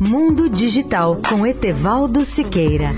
Mundo Digital com Etevaldo Siqueira.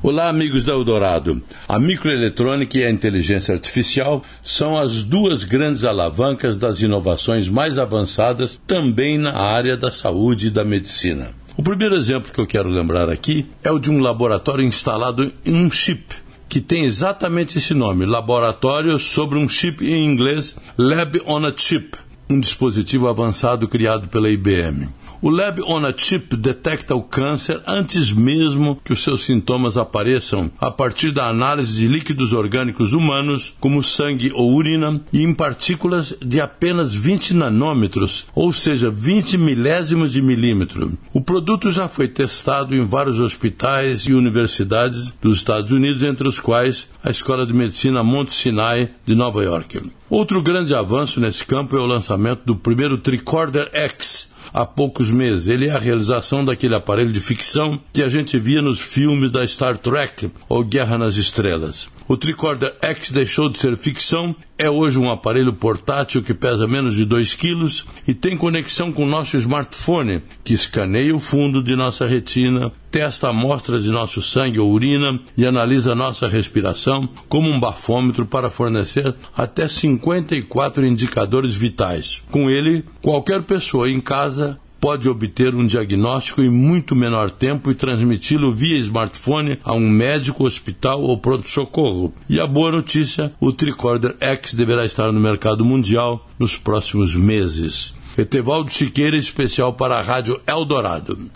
Olá, amigos da Eldorado. A microeletrônica e a inteligência artificial são as duas grandes alavancas das inovações mais avançadas também na área da saúde e da medicina. O primeiro exemplo que eu quero lembrar aqui é o de um laboratório instalado em um chip que tem exatamente esse nome, Laboratório sobre um Chip em inglês, Lab on a Chip, um dispositivo avançado criado pela IBM. O Lab on a Chip detecta o câncer antes mesmo que os seus sintomas apareçam, a partir da análise de líquidos orgânicos humanos, como sangue ou urina, e em partículas de apenas 20 nanômetros, ou seja, 20 milésimos de milímetro. O produto já foi testado em vários hospitais e universidades dos Estados Unidos, entre os quais a Escola de Medicina Mount Sinai de Nova York. Outro grande avanço nesse campo é o lançamento do primeiro Tricorder X, há poucos meses. Ele é a realização daquele aparelho de ficção que a gente via nos filmes da Star Trek ou Guerra nas Estrelas. O Tricorder X deixou de ser ficção, é hoje um aparelho portátil que pesa menos de 2 quilos e tem conexão com nosso smartphone, que escaneia o fundo de nossa retina, testa amostras de nosso sangue ou urina e analisa nossa respiração como um bafômetro para fornecer até 54 indicadores vitais. Com ele, qualquer pessoa em casa pode obter um diagnóstico em muito menor tempo e transmiti-lo via smartphone a um médico, hospital ou pronto-socorro. E a boa notícia: o Tricorder X deverá estar no mercado mundial nos próximos meses. Etevaldo Siqueira, especial para a Rádio Eldorado.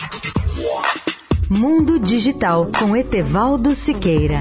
Mundo Digital com Etevaldo Siqueira.